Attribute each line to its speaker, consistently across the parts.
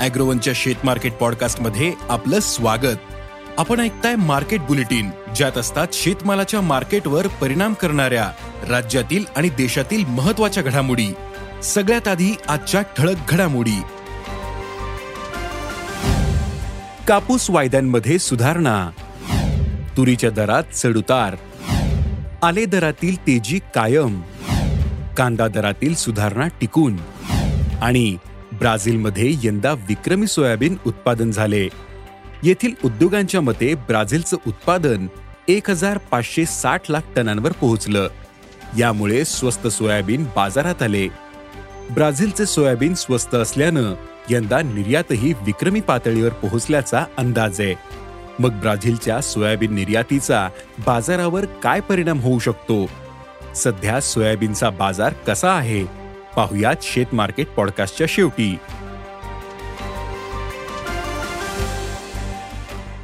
Speaker 1: अॅग्रोवनच्या शेत मार्केट पॉडकास्टमध्ये आपलं स्वागत. आपण ऐकताय मार्केट बुलेटिन ज्यात असतात शेतमालाच्या मार्केटवर परिणाम करणाऱ्या राज्यातील आणि देशातील महत्त्वाच्या घडामोडी. सगळ्यात आधी आजच्या ठळक घडामोडी. कापूस वायद्यांमध्ये सुधारणा. तुरीच्या दरात चढउतार. आले दरातील तेजी कायम. कांदा दरातील सुधारणा टिकून. आणि ब्राझीलमध्ये यंदा विक्रमी सोयाबीन उत्पादन झाले. येथील उद्योगांच्या मते ब्राझीलचं उत्पादन एक हजार पाचशे साठ लाख टनांवर पोहोचलं. यामुळे स्वस्त सोयाबीन बाजारात आले. ब्राझीलचे सोयाबीन स्वस्त असल्यानं यंदा निर्यातही विक्रमी पातळीवर पोहोचल्याचा अंदाज आहे. मग ब्राझीलच्या सोयाबीन निर्यातीचा बाजारावर काय परिणाम होऊ शकतो? सध्या सोयाबीनचा बाजार कसा आहे? पाहुयात शेत मार्केट पॉडकास्टच्या शेवटी.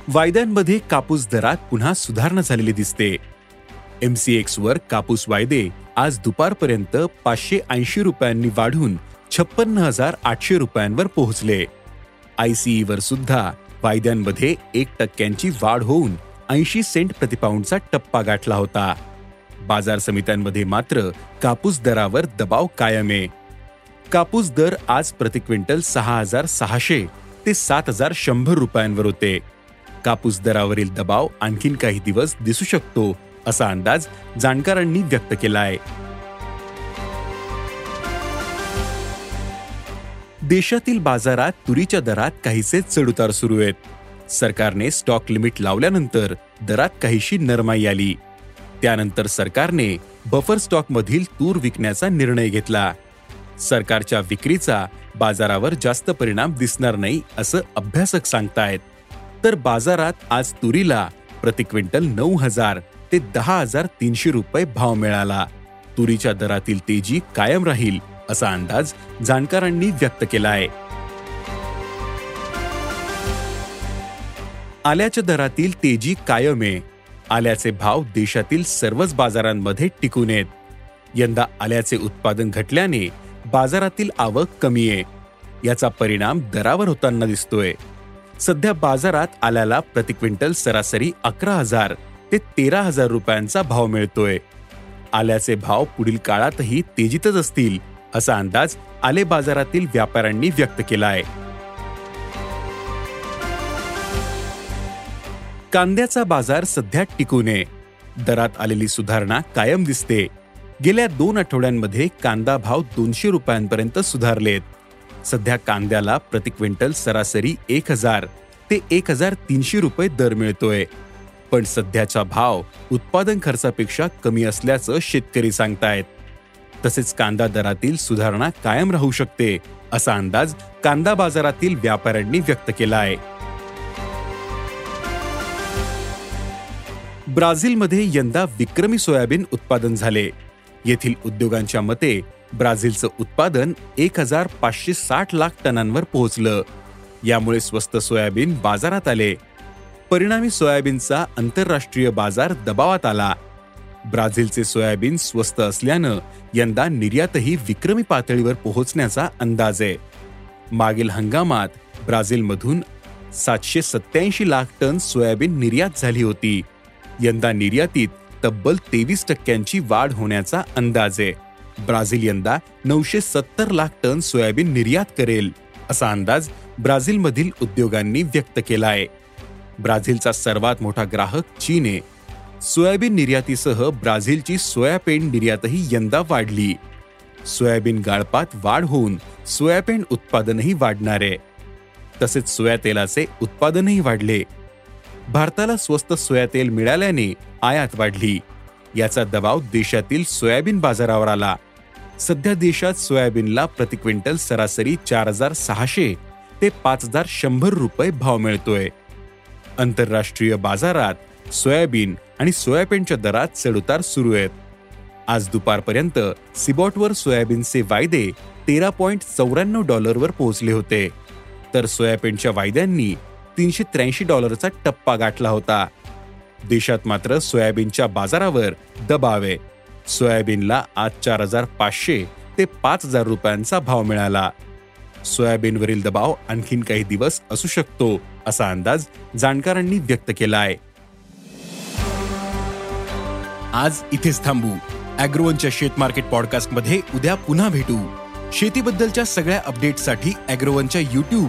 Speaker 1: वायद्यांमध्ये कापूस दरात पुन्हा सुधारणा झालेली दिसते. एमसीएक्स वर कापूस वायदे आज दुपारपर्यंत पाचशे ऐंशी रुपयांनी वाढून छप्पन्न हजार आठशे रुपयांवर पोहोचले. आयसीईवर सुद्धा वायद्यांमध्ये एक टक्क्यांची वाढ होऊन ऐंशी सेंट प्रतिपाऊंडचा टप्पा गाठला होता. बाजार समित्यांमध्ये मात्र कापूस दरावर दबाव कायम आहे. कापूस दर आज प्रति क्विंटल सहा हजार सहाशे ते सात हजार शंभर रुपयांवर होते. कापूस दरावरील दबाव आणखीन काही दिवस दिसू शकतो असा अंदाज जाणकारांनी व्यक्त केला आहे देशातील बाजारात तुरीच्या दरात काहीसे चढउतार सुरू आहेत. सरकारने स्टॉक लिमिट लावल्यानंतर दरात काहीशी नरमाई आली. त्यानंतर सरकारने बफर स्टॉकमधील तूर विकण्याचा निर्णय घेतला. सरकारच्या विक्रीचा बाजारावर जास्त परिणाम दिसणार नाही असं अभ्यासक सांगतायत. तर बाजारात आज तुरीला प्रति क्विंटल नऊ हजार ते दहा हजार तीनशे रुपये भाव मिळाला. तुरीच्या दरातील तेजी कायम राहील असा अंदाज जाणकारांनी व्यक्त केला आहे आल्याच्या दरातील तेजी कायम आहे. आल्याचे भाव देशातील सर्वच बाजारांमध्ये टिकून आहेत. यंदा आल्याचे उत्पादन घटल्याने बाजारातील आवक कमी आहे. याचा परिणाम दरावर होताना दिसतोय. सध्या बाजारात आल्याला प्रति क्विंटल सरासरी अकरा हजार ते तेरा हजार रुपयांचा भाव मिळतोय. आल्याचे भाव पुढील काळातही तेजीतच असतील असा अंदाज आले बाजारातील व्यापाऱ्यांनी व्यक्त केला आहे कांद्याचा बाजार सध्या टिकू नये. दरात आलेली सुधारणा कायम दिसते. गेल्या दोन आठवड्यांमध्ये कांदा भाव दोनशे रुपयांपर्यंत सुधारलेत. सध्या कांद्याला प्रति क्विंटल सरासरी एक हजार ते एक हजार तीनशे रुपये दर मिळतोय. पण सध्याचा भाव उत्पादन खर्चापेक्षा कमी असल्याचं शेतकरी सांगतायत. तसेच कांदा दरातील सुधारणा कायम राहू शकते असा अंदाज कांदा बाजारातील व्यापाऱ्यांनी व्यक्त केला आहे ब्राझीलमध्ये यंदा विक्रमी सोयाबीन उत्पादन झाले. येथील उद्योगांच्या मते ब्राझीलचं उत्पादन एक हजार पाचशे साठ लाख टनांवर पोहोचलं. यामुळे स्वस्त सोयाबीन बाजारात आले. परिणामी सोयाबीनचा आंतरराष्ट्रीय बाजार दबावात आला. ब्राझीलचे सोयाबीन स्वस्त असल्यानं यंदा निर्यातही विक्रमी पातळीवर पोहोचण्याचा अंदाज आहे. मागील हंगामात ब्राझीलमधून सातशे सत्याऐंशी लाख टन सोयाबीन निर्यात झाली होती. यंदा निर्यातीत तब्बल तेवीस टक्क्यांची वाढ होण्याचा अंदाज आहे. ब्राझील यंदा नऊशे सत्तर लाख टन सोयाबीन निर्यात करेल असा अंदाज ब्राझीलमधील उद्योगांनी व्यक्त केला आहे ब्राझीलचा सर्वात मोठा ग्राहक चीन आहे सोयाबीन निर्यातीसह ब्राझीलची सोयापेंड निर्यातही यंदा वाढली. सोयाबीन गाळपात वाढ होऊन सोयाबीन उत्पादनही वाढणार आहे तसेच सोया तेलाचे उत्पादनही वाढले. भारताला स्वस्त सोया तेल मिळाल्याने आयात वाढली. याचा दबाव देशातील सोयाबीन बाजारावर आला. सध्या देशात सोयाबीनला प्रति क्विंटल सरासरी चार हजार सहाशे ते पाच हजार शंभर रुपये भाव मिळतोय. आंतरराष्ट्रीय बाजारात सोयाबीन आणि सोयाबीनच्या दरात चढउतार सुरू आहेत. आज दुपारपर्यंत सिबॉटवर सोयाबीनचे वायदे तेरा पॉइंट चौऱ्याण्णव डॉलरवर पोहोचले होते. तर सोयाबीनच्या वायद्यांनी तीनशे त्र्याऐंशी डॉलरचा टप्पा गाठला होता. देशात मात्र सोयाबीनच्या बाजारावर दबाव आहे. सोयाबीनला आज चार हजार पाचशे ते पाच हजार रुपयांचा भाव मिळाला. सोयाबीनवरील दबाव आणखीन काही दिवस असू शकतो असा अंदाज जाणकारांनी व्यक्त केला आहे आज इथेच थांबू. अॅग्रोवनच्या शेत मार्केट पॉडकास्टमध्ये उद्या पुन्हा भेटू. शेतीबद्दलच्या सगळ्या अपडेटसाठी अॅग्रोवनच्या युट्यूब